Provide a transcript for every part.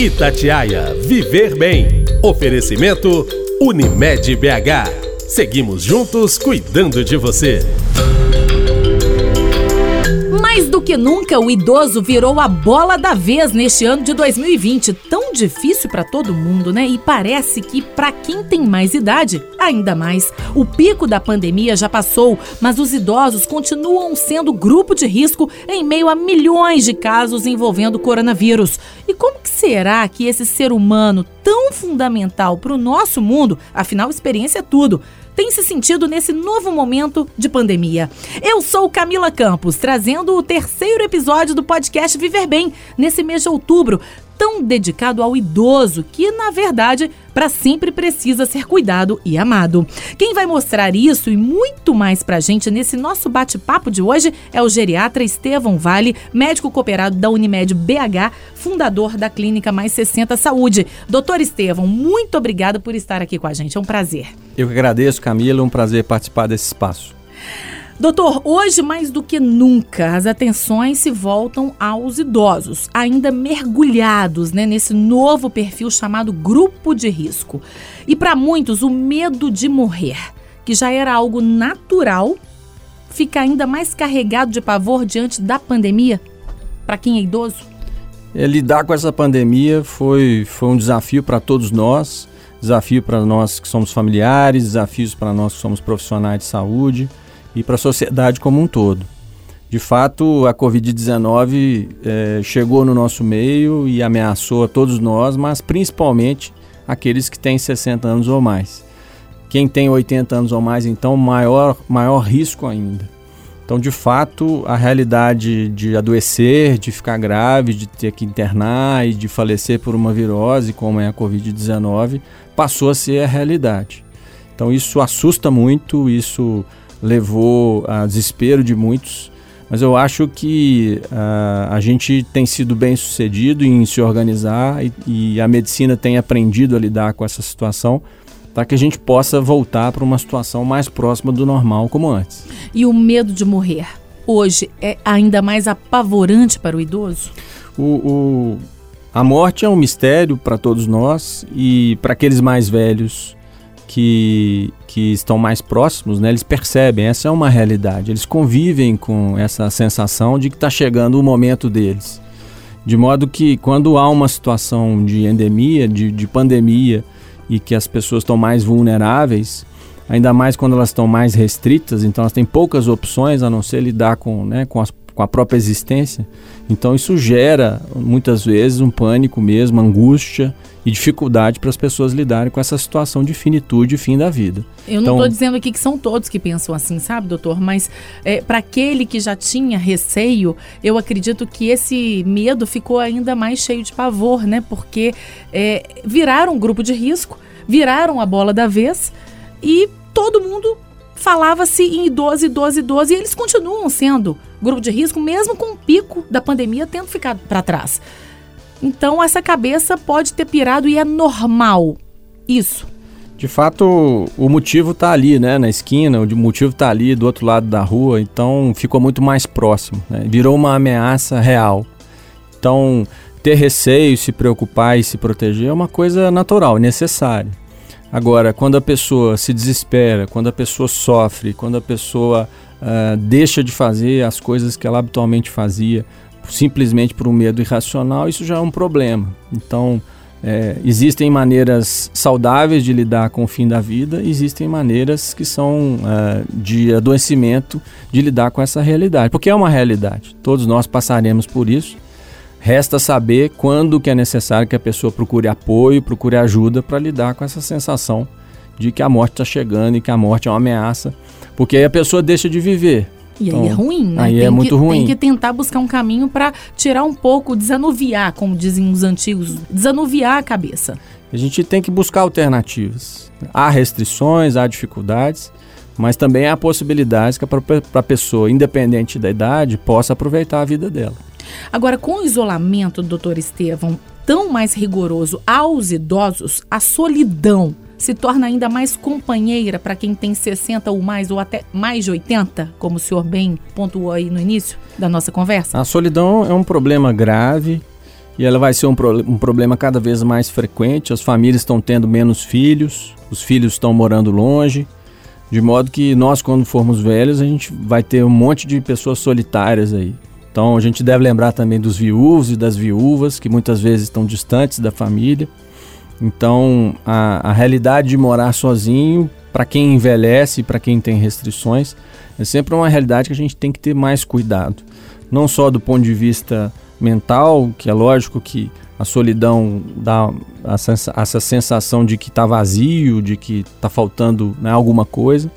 Itatiaia Viver Bem. Oferecimento Unimed BH. Seguimos juntos cuidando de você. Mais do que nunca, o idoso virou a bola da vez neste ano de 2020. Tão difícil para todo mundo, né? E parece que para quem tem mais idade, ainda mais. O pico da pandemia já passou, mas os idosos continuam sendo grupo de risco em meio a milhões de casos envolvendo coronavírus. E como que será que esse ser humano tão fundamental para o nosso mundo, afinal experiência é tudo, se sentido nesse novo momento de pandemia. Eu sou Camila Campos, trazendo o terceiro episódio do podcast Viver Bem, nesse mês de outubro, tão dedicado ao idoso que, na verdade, para sempre precisa ser cuidado e amado. Quem vai mostrar isso e muito mais para a gente nesse nosso bate-papo de hoje é o geriatra Estevão Vale, médico cooperado da Unimed BH, fundador da Clínica Mais 60 Saúde. Doutor Estevão, muito obrigada por estar aqui com a gente. É um prazer. Eu que agradeço, Camila. É um prazer participar desse espaço. Doutor, hoje mais do que nunca, as atenções se voltam aos idosos, ainda mergulhados né, nesse novo perfil chamado grupo de risco. E para muitos, o medo de morrer, que já era algo natural, fica ainda mais carregado de pavor diante da pandemia para quem é idoso? É, lidar com essa pandemia foi, foi um desafio para todos nós, desafio para nós que somos familiares, desafios para nós que somos profissionais de saúde e para a sociedade como um todo. De fato, a Covid-19 é, chegou no nosso meio e ameaçou a todos nós, mas principalmente aqueles que têm 60 anos ou mais. Quem tem 80 anos ou mais, então, maior, maior risco ainda. Então, de fato, a realidade de adoecer, de ficar grave, de ter que internar e de falecer por uma virose, como é a Covid-19, passou a ser a realidade. Então, isso assusta muito, isso levou a desespero de muitos, mas eu acho que uh, a gente tem sido bem sucedido em se organizar e, e a medicina tem aprendido a lidar com essa situação para que a gente possa voltar para uma situação mais próxima do normal como antes. E o medo de morrer hoje é ainda mais apavorante para o idoso? O, o a morte é um mistério para todos nós e para aqueles mais velhos que, que estão mais próximos, né, eles percebem, essa é uma realidade. Eles convivem com essa sensação de que está chegando o momento deles. De modo que quando há uma situação de endemia, de, de pandemia, e que as pessoas estão mais vulneráveis, ainda mais quando elas estão mais restritas, então elas têm poucas opções a não ser lidar com, né, com as com a própria existência. Então isso gera muitas vezes um pânico mesmo, angústia e dificuldade para as pessoas lidarem com essa situação de finitude e fim da vida. Eu não estou então, dizendo aqui que são todos que pensam assim, sabe, doutor? Mas é, para aquele que já tinha receio, eu acredito que esse medo ficou ainda mais cheio de pavor, né? Porque é, viraram um grupo de risco, viraram a bola da vez e todo mundo falava-se em idoso, idoso, idoso, e eles continuam sendo grupo de risco, mesmo com o pico da pandemia tendo ficado para trás. Então, essa cabeça pode ter pirado e é normal. Isso. De fato, o motivo está ali, né, na esquina, o motivo está ali do outro lado da rua, então ficou muito mais próximo, né? virou uma ameaça real. Então, ter receio, se preocupar e se proteger é uma coisa natural, necessária. Agora, quando a pessoa se desespera, quando a pessoa sofre, quando a pessoa uh, deixa de fazer as coisas que ela habitualmente fazia, simplesmente por um medo irracional, isso já é um problema. Então, é, existem maneiras saudáveis de lidar com o fim da vida, existem maneiras que são uh, de adoecimento de lidar com essa realidade, porque é uma realidade. Todos nós passaremos por isso. Resta saber quando que é necessário que a pessoa procure apoio, procure ajuda para lidar com essa sensação de que a morte está chegando e que a morte é uma ameaça, porque aí a pessoa deixa de viver. E então, aí é ruim, né? Aí é tem é muito que, ruim. Tem que tentar buscar um caminho para tirar um pouco, desanuviar, como dizem os antigos, desanuviar a cabeça. A gente tem que buscar alternativas. Há restrições, há dificuldades, mas também há possibilidades que a pessoa, independente da idade, possa aproveitar a vida dela. Agora, com o isolamento, doutor Estevão, tão mais rigoroso aos idosos, a solidão se torna ainda mais companheira para quem tem 60 ou mais, ou até mais de 80, como o senhor bem pontuou aí no início da nossa conversa? A solidão é um problema grave e ela vai ser um, pro, um problema cada vez mais frequente. As famílias estão tendo menos filhos, os filhos estão morando longe, de modo que nós, quando formos velhos, a gente vai ter um monte de pessoas solitárias aí. Então a gente deve lembrar também dos viúvos e das viúvas, que muitas vezes estão distantes da família. Então a, a realidade de morar sozinho, para quem envelhece, para quem tem restrições, é sempre uma realidade que a gente tem que ter mais cuidado. Não só do ponto de vista mental, que é lógico que a solidão dá essa sensação de que está vazio, de que está faltando né, alguma coisa,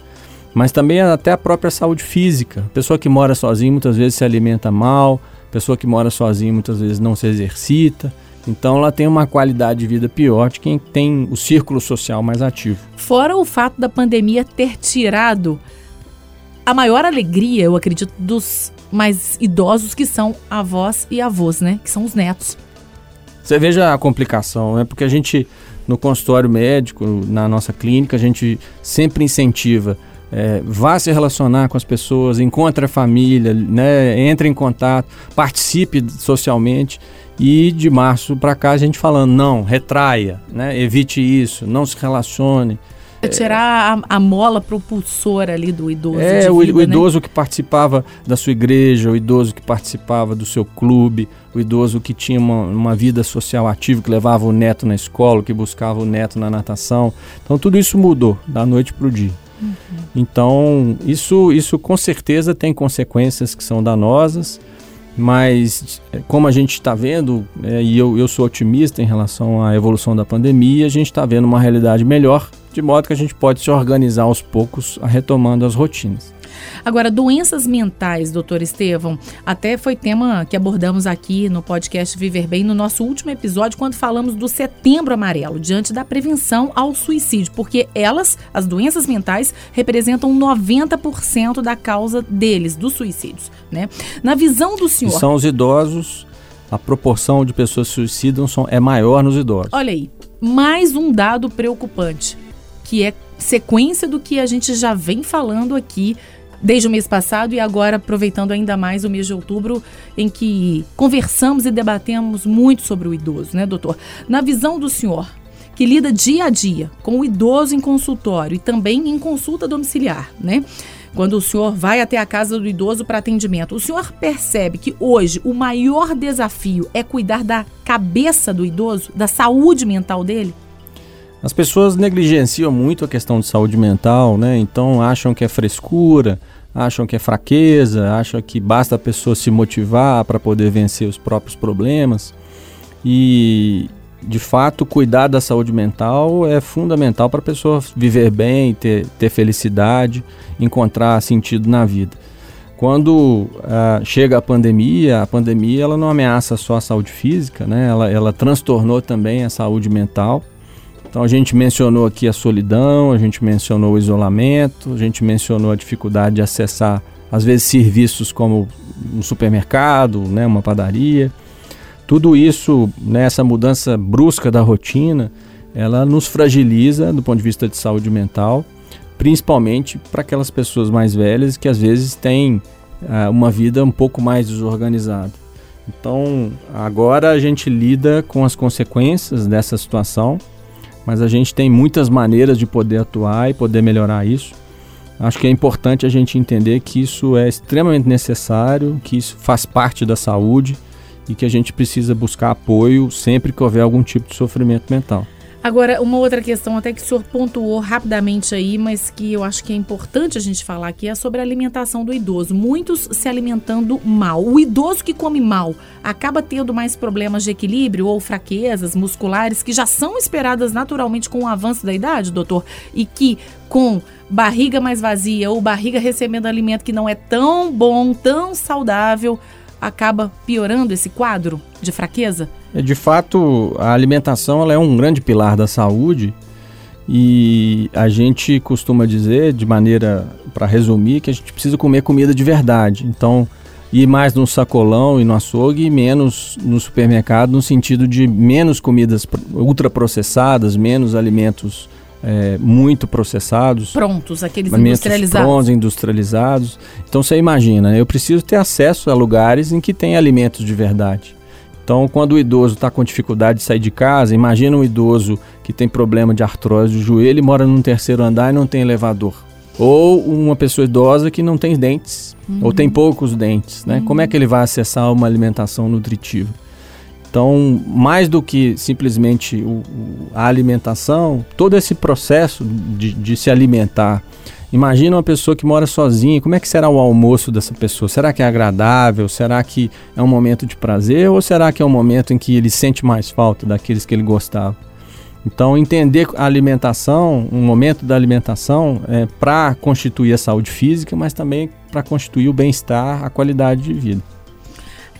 mas também até a própria saúde física. Pessoa que mora sozinha muitas vezes se alimenta mal, pessoa que mora sozinha muitas vezes não se exercita. Então ela tem uma qualidade de vida pior de quem tem o círculo social mais ativo. Fora o fato da pandemia ter tirado a maior alegria, eu acredito, dos mais idosos que são avós e avós, né? Que são os netos. Você veja a complicação, né? Porque a gente, no consultório médico, na nossa clínica, a gente sempre incentiva. É, vá se relacionar com as pessoas, encontre a família, né, entre em contato, participe socialmente. E de março para cá a gente falando, não, retraia, né, evite isso, não se relacione. É tirar a, a, mola propulsora ali do idoso. É, o, vida, o, né? idoso né? que participava da sua igreja, o idoso que participava do seu clube, o idoso que tinha uma, uma vida social ativa, que levava o neto na escola, que buscava o neto na natação. Então tudo isso mudou da noite para o dia. Uhum. Então, isso, isso com certeza tem consequências que são danosas, mas como a gente está vendo, é, e eu, eu sou otimista em relação à evolução da pandemia, a gente está vendo uma realidade melhor de modo que a gente pode se organizar aos poucos, retomando as rotinas. Agora, doenças mentais, doutor Estevão, até foi tema que abordamos aqui no podcast Viver Bem no nosso último episódio, quando falamos do setembro amarelo, diante da prevenção ao suicídio, porque elas, as doenças mentais, representam 90% da causa deles, dos suicídios. Né? Na visão do senhor. E são os idosos, a proporção de pessoas que suicidam é maior nos idosos. Olha aí, mais um dado preocupante que é sequência do que a gente já vem falando aqui desde o mês passado e agora aproveitando ainda mais o mês de outubro, em que conversamos e debatemos muito sobre o idoso, né, doutor? Na visão do senhor, que lida dia a dia com o idoso em consultório e também em consulta domiciliar, né? Quando o senhor vai até a casa do idoso para atendimento, o senhor percebe que hoje o maior desafio é cuidar da cabeça do idoso, da saúde mental dele? As pessoas negligenciam muito a questão de saúde mental, né? Então acham que é frescura, acham que é fraqueza, acham que basta a pessoa se motivar para poder vencer os próprios problemas. E de fato, cuidar da saúde mental é fundamental para a pessoa viver bem, ter, ter felicidade, encontrar sentido na vida. Quando uh, chega a pandemia, a pandemia ela não ameaça só a saúde física, né? ela, ela transtornou também a saúde mental então a gente mencionou aqui a solidão, a gente mencionou o isolamento, a gente mencionou a dificuldade de acessar às vezes serviços como um supermercado, né, uma padaria. Tudo isso, nessa né, mudança brusca da rotina, ela nos fragiliza do ponto de vista de saúde mental, principalmente para aquelas pessoas mais velhas que às vezes têm uh, uma vida um pouco mais desorganizada. Então, agora a gente lida com as consequências dessa situação mas a gente tem muitas maneiras de poder atuar e poder melhorar isso. Acho que é importante a gente entender que isso é extremamente necessário, que isso faz parte da saúde e que a gente precisa buscar apoio sempre que houver algum tipo de sofrimento mental. Agora, uma outra questão até que o senhor pontuou rapidamente aí, mas que eu acho que é importante a gente falar aqui, é sobre a alimentação do idoso. Muitos se alimentando mal. O idoso que come mal acaba tendo mais problemas de equilíbrio ou fraquezas musculares que já são esperadas naturalmente com o avanço da idade, doutor, e que com barriga mais vazia ou barriga recebendo alimento que não é tão bom, tão saudável, acaba piorando esse quadro de fraqueza? É, de fato, a alimentação ela é um grande pilar da saúde e a gente costuma dizer, de maneira para resumir, que a gente precisa comer comida de verdade. Então, ir mais no sacolão e no açougue e menos no supermercado, no sentido de menos comidas ultraprocessadas, menos alimentos é, muito processados. Prontos, aqueles industrializados. Prontos, industrializados. Então você imagina, eu preciso ter acesso a lugares em que tem alimentos de verdade. Então, quando o idoso está com dificuldade de sair de casa, imagina um idoso que tem problema de artrose do joelho e mora num terceiro andar e não tem elevador. Ou uma pessoa idosa que não tem dentes, uhum. ou tem poucos dentes, né? Uhum. Como é que ele vai acessar uma alimentação nutritiva? Então, mais do que simplesmente o, a alimentação, todo esse processo de, de se alimentar Imagina uma pessoa que mora sozinha, como é que será o almoço dessa pessoa? Será que é agradável? Será que é um momento de prazer? Ou será que é um momento em que ele sente mais falta daqueles que ele gostava? Então, entender a alimentação, um momento da alimentação, é para constituir a saúde física, mas também para constituir o bem-estar, a qualidade de vida.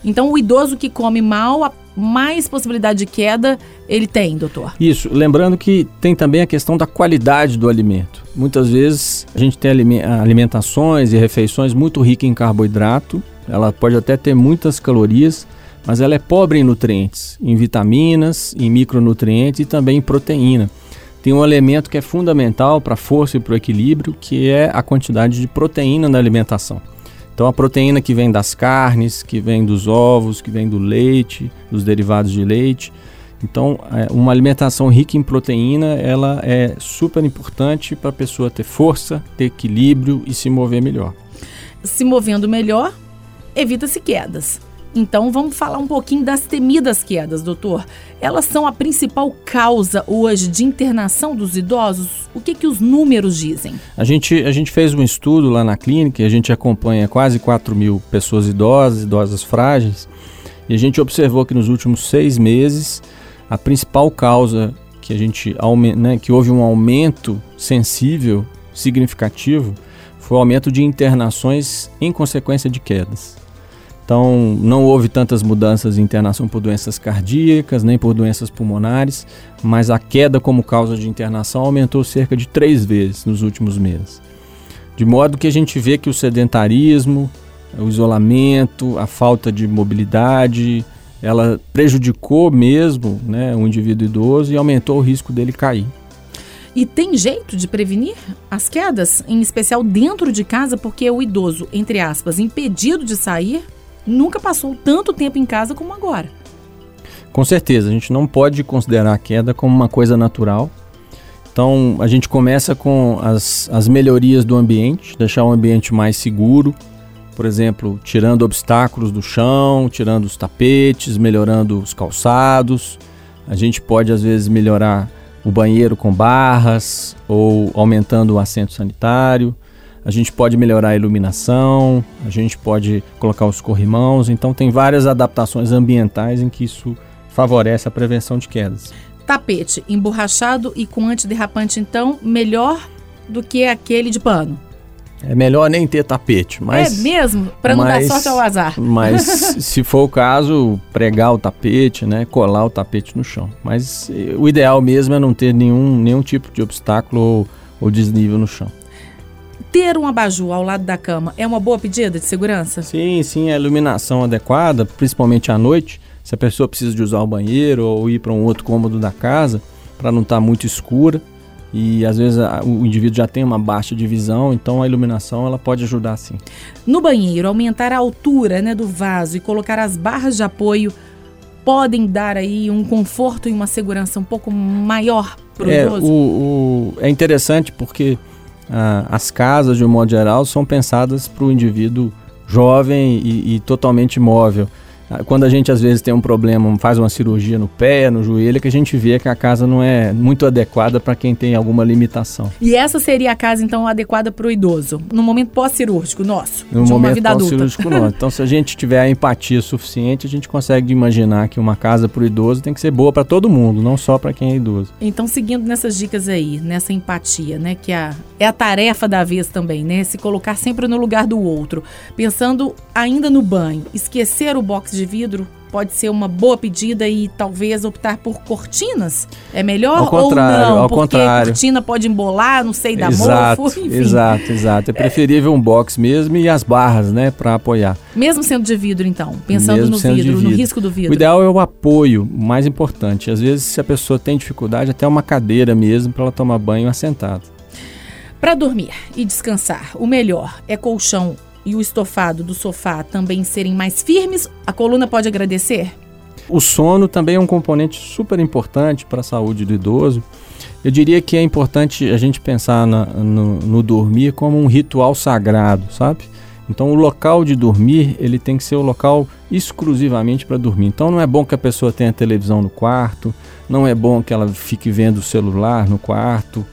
Então, o idoso que come mal, mais possibilidade de queda ele tem, doutor? Isso. Lembrando que tem também a questão da qualidade do alimento. Muitas vezes a gente tem alimentações e refeições muito ricas em carboidrato. Ela pode até ter muitas calorias, mas ela é pobre em nutrientes, em vitaminas, em micronutrientes e também em proteína. Tem um elemento que é fundamental para a força e para o equilíbrio, que é a quantidade de proteína na alimentação. Então a proteína que vem das carnes, que vem dos ovos, que vem do leite, dos derivados de leite. Então, é, uma alimentação rica em proteína, ela é super importante para a pessoa ter força, ter equilíbrio e se mover melhor. Se movendo melhor, evita-se quedas. Então vamos falar um pouquinho das temidas quedas, doutor. Elas são a principal causa hoje de internação dos idosos? O que, que os números dizem? A gente, a gente fez um estudo lá na clínica e a gente acompanha quase 4 mil pessoas idosas, idosas frágeis, e a gente observou que nos últimos seis meses a principal causa que a gente né, que houve um aumento sensível, significativo, foi o aumento de internações em consequência de quedas. Então, não houve tantas mudanças em internação por doenças cardíacas, nem por doenças pulmonares, mas a queda como causa de internação aumentou cerca de três vezes nos últimos meses. De modo que a gente vê que o sedentarismo, o isolamento, a falta de mobilidade, ela prejudicou mesmo né, o indivíduo idoso e aumentou o risco dele cair. E tem jeito de prevenir as quedas, em especial dentro de casa, porque o idoso, entre aspas, impedido de sair, nunca passou tanto tempo em casa como agora. Com certeza, a gente não pode considerar a queda como uma coisa natural. Então, a gente começa com as, as melhorias do ambiente, deixar o ambiente mais seguro, por exemplo, tirando obstáculos do chão, tirando os tapetes, melhorando os calçados. A gente pode, às vezes, melhorar o banheiro com barras ou aumentando o assento sanitário a gente pode melhorar a iluminação, a gente pode colocar os corrimãos, então tem várias adaptações ambientais em que isso favorece a prevenção de quedas. Tapete emborrachado e com antiderrapante, então, melhor do que aquele de pano. É melhor nem ter tapete, mas... É mesmo? Para não mas, dar sorte ao azar. Mas, se for o caso, pregar o tapete, né? Colar o tapete no chão. Mas eh, o ideal mesmo é não ter nenhum, nenhum tipo de obstáculo ou, ou desnível no chão ter um abajur ao lado da cama é uma boa pedida de segurança? Sim, sim, a iluminação adequada, principalmente à noite, se a pessoa precisa de usar o banheiro ou ir para um outro cômodo da casa, para não estar tá muito escura. E às vezes a, o indivíduo já tem uma baixa de visão, então a iluminação ela pode ajudar sim. No banheiro, aumentar a altura né, do vaso e colocar as barras de apoio podem dar aí um conforto e uma segurança um pouco maior para o é, idoso? O, o, é interessante porque ah, as casas, de um modo geral, são pensadas para o indivíduo jovem e, e totalmente móvel. Ah, quando a gente às vezes tem um problema, faz uma cirurgia no pé, no joelho, é que a gente vê que a casa não é muito adequada para quem tem alguma limitação. E essa seria a casa então adequada para o idoso, no momento pós-cirúrgico nosso, no de momento uma vida pós-cirúrgico não. Então se a gente tiver a empatia suficiente, a gente consegue imaginar que uma casa para o idoso tem que ser boa para todo mundo, não só para quem é idoso. Então seguindo nessas dicas aí, nessa empatia, né, que é a, é a tarefa da vez também, né, se colocar sempre no lugar do outro, pensando ainda no banho, esquecer o box de vidro pode ser uma boa pedida e talvez optar por cortinas? É melhor ao contrário, ou não? Ao porque contrário. cortina pode embolar, não sei, da exato, mofo, enfim. Exato, exato. É preferível um box mesmo e as barras, né, para apoiar. Mesmo sendo de vidro, então, pensando mesmo no vidro, vidro, no risco do vidro. O ideal é o apoio, mais importante. Às vezes, se a pessoa tem dificuldade, até uma cadeira mesmo para ela tomar banho assentado. Para dormir e descansar, o melhor é colchão e o estofado do sofá também serem mais firmes, a coluna pode agradecer? O sono também é um componente super importante para a saúde do idoso. Eu diria que é importante a gente pensar na, no, no dormir como um ritual sagrado, sabe? Então o local de dormir ele tem que ser o local exclusivamente para dormir. Então não é bom que a pessoa tenha televisão no quarto, não é bom que ela fique vendo o celular no quarto.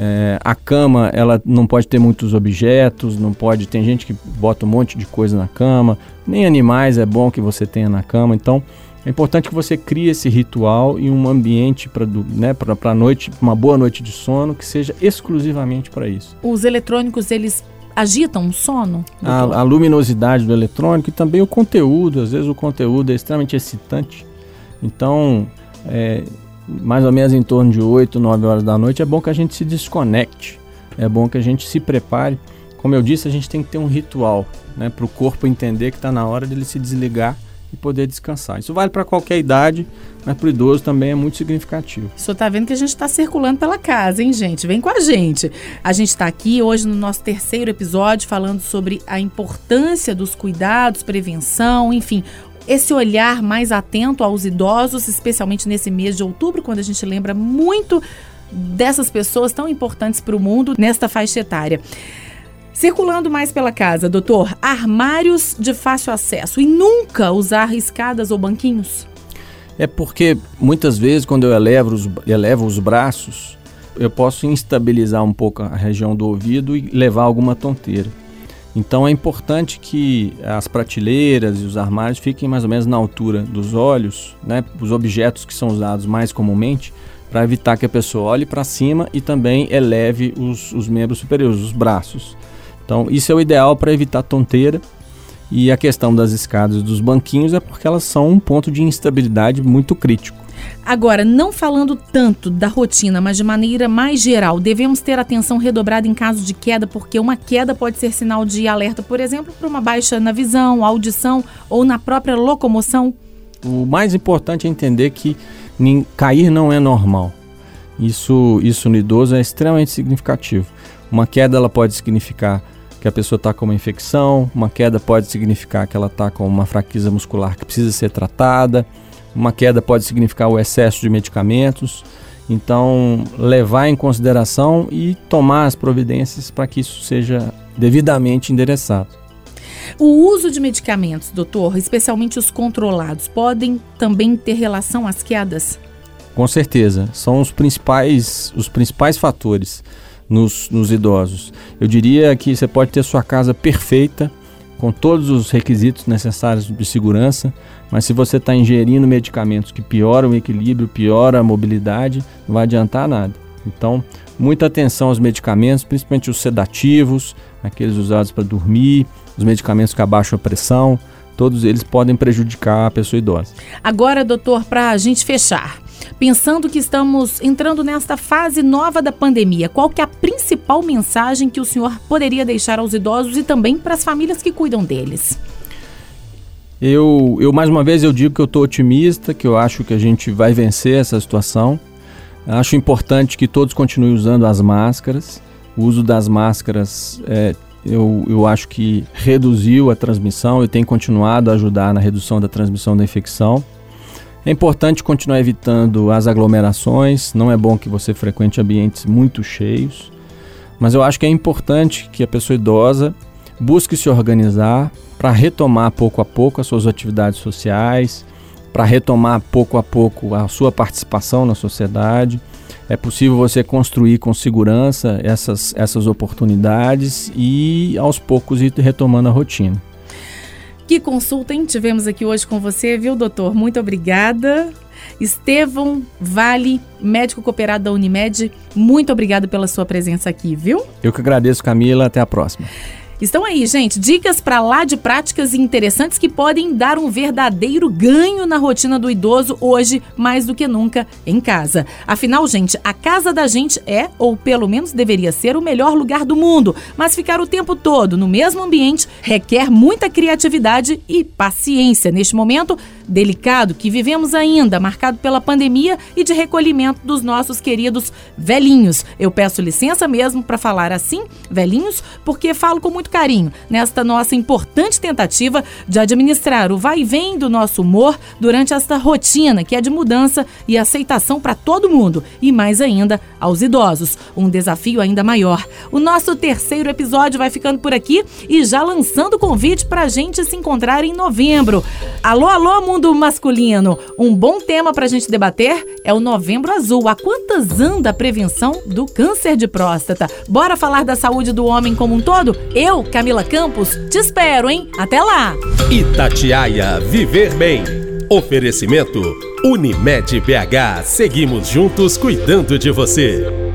É, a cama ela não pode ter muitos objetos, não pode. Tem gente que bota um monte de coisa na cama. Nem animais é bom que você tenha na cama. Então é importante que você crie esse ritual e um ambiente para né, para noite, uma boa noite de sono que seja exclusivamente para isso. Os eletrônicos eles agitam o sono? A, a, luminosidade do eletrônico e também o conteúdo. Às vezes o conteúdo é extremamente excitante. Então, é, mais ou menos em torno de 8, 9 horas da noite, é bom que a gente se desconecte. É bom que a gente se prepare. Como eu disse, a gente tem que ter um ritual né, para o corpo entender que está na hora dele se desligar e poder descansar. Isso vale para qualquer idade, mas para o idoso também é muito significativo. O senhor está vendo que a gente está circulando pela casa, hein, gente? Vem com a gente. A gente está aqui hoje no nosso terceiro episódio falando sobre a importância dos cuidados, prevenção, enfim, esse olhar mais atento aos idosos, especialmente nesse mês de outubro, quando a gente lembra muito dessas pessoas tão importantes para o mundo nesta faixa etária. Circulando mais pela casa, doutor, armários de fácil acesso e nunca usar escadas ou banquinhos? É porque muitas vezes quando eu elevo os, elevo os braços, eu posso instabilizar um pouco a região do ouvido e levar alguma tonteira. Então é importante que as prateleiras e os armários fiquem mais ou menos na altura dos olhos, né, os objetos que são usados mais comumente, para evitar que a pessoa olhe para cima e também eleve os, os membros superiores, os braços. Então, isso é o ideal para evitar tonteira. E a questão das escadas e dos banquinhos é porque elas são um ponto de instabilidade muito crítico. Agora, não falando tanto da rotina, mas de maneira mais geral, devemos ter atenção redobrada em caso de queda, porque uma queda pode ser sinal de alerta, por exemplo, para uma baixa na visão, audição ou na própria locomoção. O mais importante é entender que cair não é normal. Isso, isso no idoso é extremamente significativo. Uma queda ela pode significar que a pessoa está com uma infecção, uma queda pode significar que ela está com uma fraqueza muscular que precisa ser tratada, uma queda pode significar o excesso de medicamentos. Então, levar em consideração e tomar as providências para que isso seja devidamente endereçado. O uso de medicamentos, doutor, especialmente os controlados, podem também ter relação às quedas? Com certeza, são os principais, os principais fatores nos, nos idosos. Eu diria que você pode ter sua casa perfeita, com todos os requisitos necessários de segurança, mas se você está ingerindo medicamentos que pioram o equilíbrio, pioram a mobilidade, não vai adiantar nada. Então, muita atenção aos medicamentos, principalmente os sedativos, aqueles usados para dormir, os medicamentos que abaixam a pressão, todos eles podem prejudicar a pessoa idosa. Agora, doutor, para a gente fechar, pensando que estamos entrando nesta fase nova da pandemia, qual que é a principal mensagem que o senhor poderia deixar aos idosos e também para as famílias que cuidam deles? Eu, eu mais uma vez eu digo que eu estou otimista, que eu acho que a gente vai vencer essa situação. Acho importante que todos continuem usando as máscaras. O uso das máscaras, é, eu, eu acho que reduziu a transmissão e tem continuado a ajudar na redução da transmissão da infecção. É importante continuar evitando as aglomerações, não é bom que você frequente ambientes muito cheios, mas eu acho que é importante que a pessoa idosa busque se organizar para retomar pouco a pouco as suas atividades sociais, para retomar pouco a pouco a sua participação na sociedade. É possível você construir com segurança essas, essas oportunidades e aos poucos ir retomando a rotina. Que consulta, hein? Tivemos aqui hoje com você, viu, doutor? Muito obrigada. Estevão Vale, médico cooperado da Unimed, muito obrigado pela sua presença aqui, viu? Eu que agradeço, Camila. Até a próxima. Estão aí, gente, dicas para lá de práticas interessantes que podem dar um verdadeiro ganho na rotina do idoso hoje, mais do que nunca, em casa. Afinal, gente, a casa da gente é, ou pelo menos deveria ser, o melhor lugar do mundo, mas ficar o tempo todo no mesmo ambiente requer muita criatividade e paciência neste momento delicado que vivemos ainda, marcado pela pandemia e de recolhimento dos nossos queridos velhinhos. Eu peço licença mesmo para falar assim, velhinhos, porque falo com muito muito carinho nesta nossa importante tentativa de administrar o vai e vem do nosso humor durante esta rotina que é de mudança e aceitação para todo mundo e mais ainda aos idosos. Um desafio ainda maior. O nosso terceiro episódio vai ficando por aqui e já lançando o convite para a gente se encontrar em novembro. Alô, alô, mundo masculino! Um bom tema para a gente debater é o Novembro Azul. A quantas anda a prevenção do câncer de próstata? Bora falar da saúde do homem como um todo? Eu, Camila Campos, te espero, hein? Até lá! Itatiaia Viver Bem. Oferecimento Unimed BH. Seguimos juntos cuidando de você.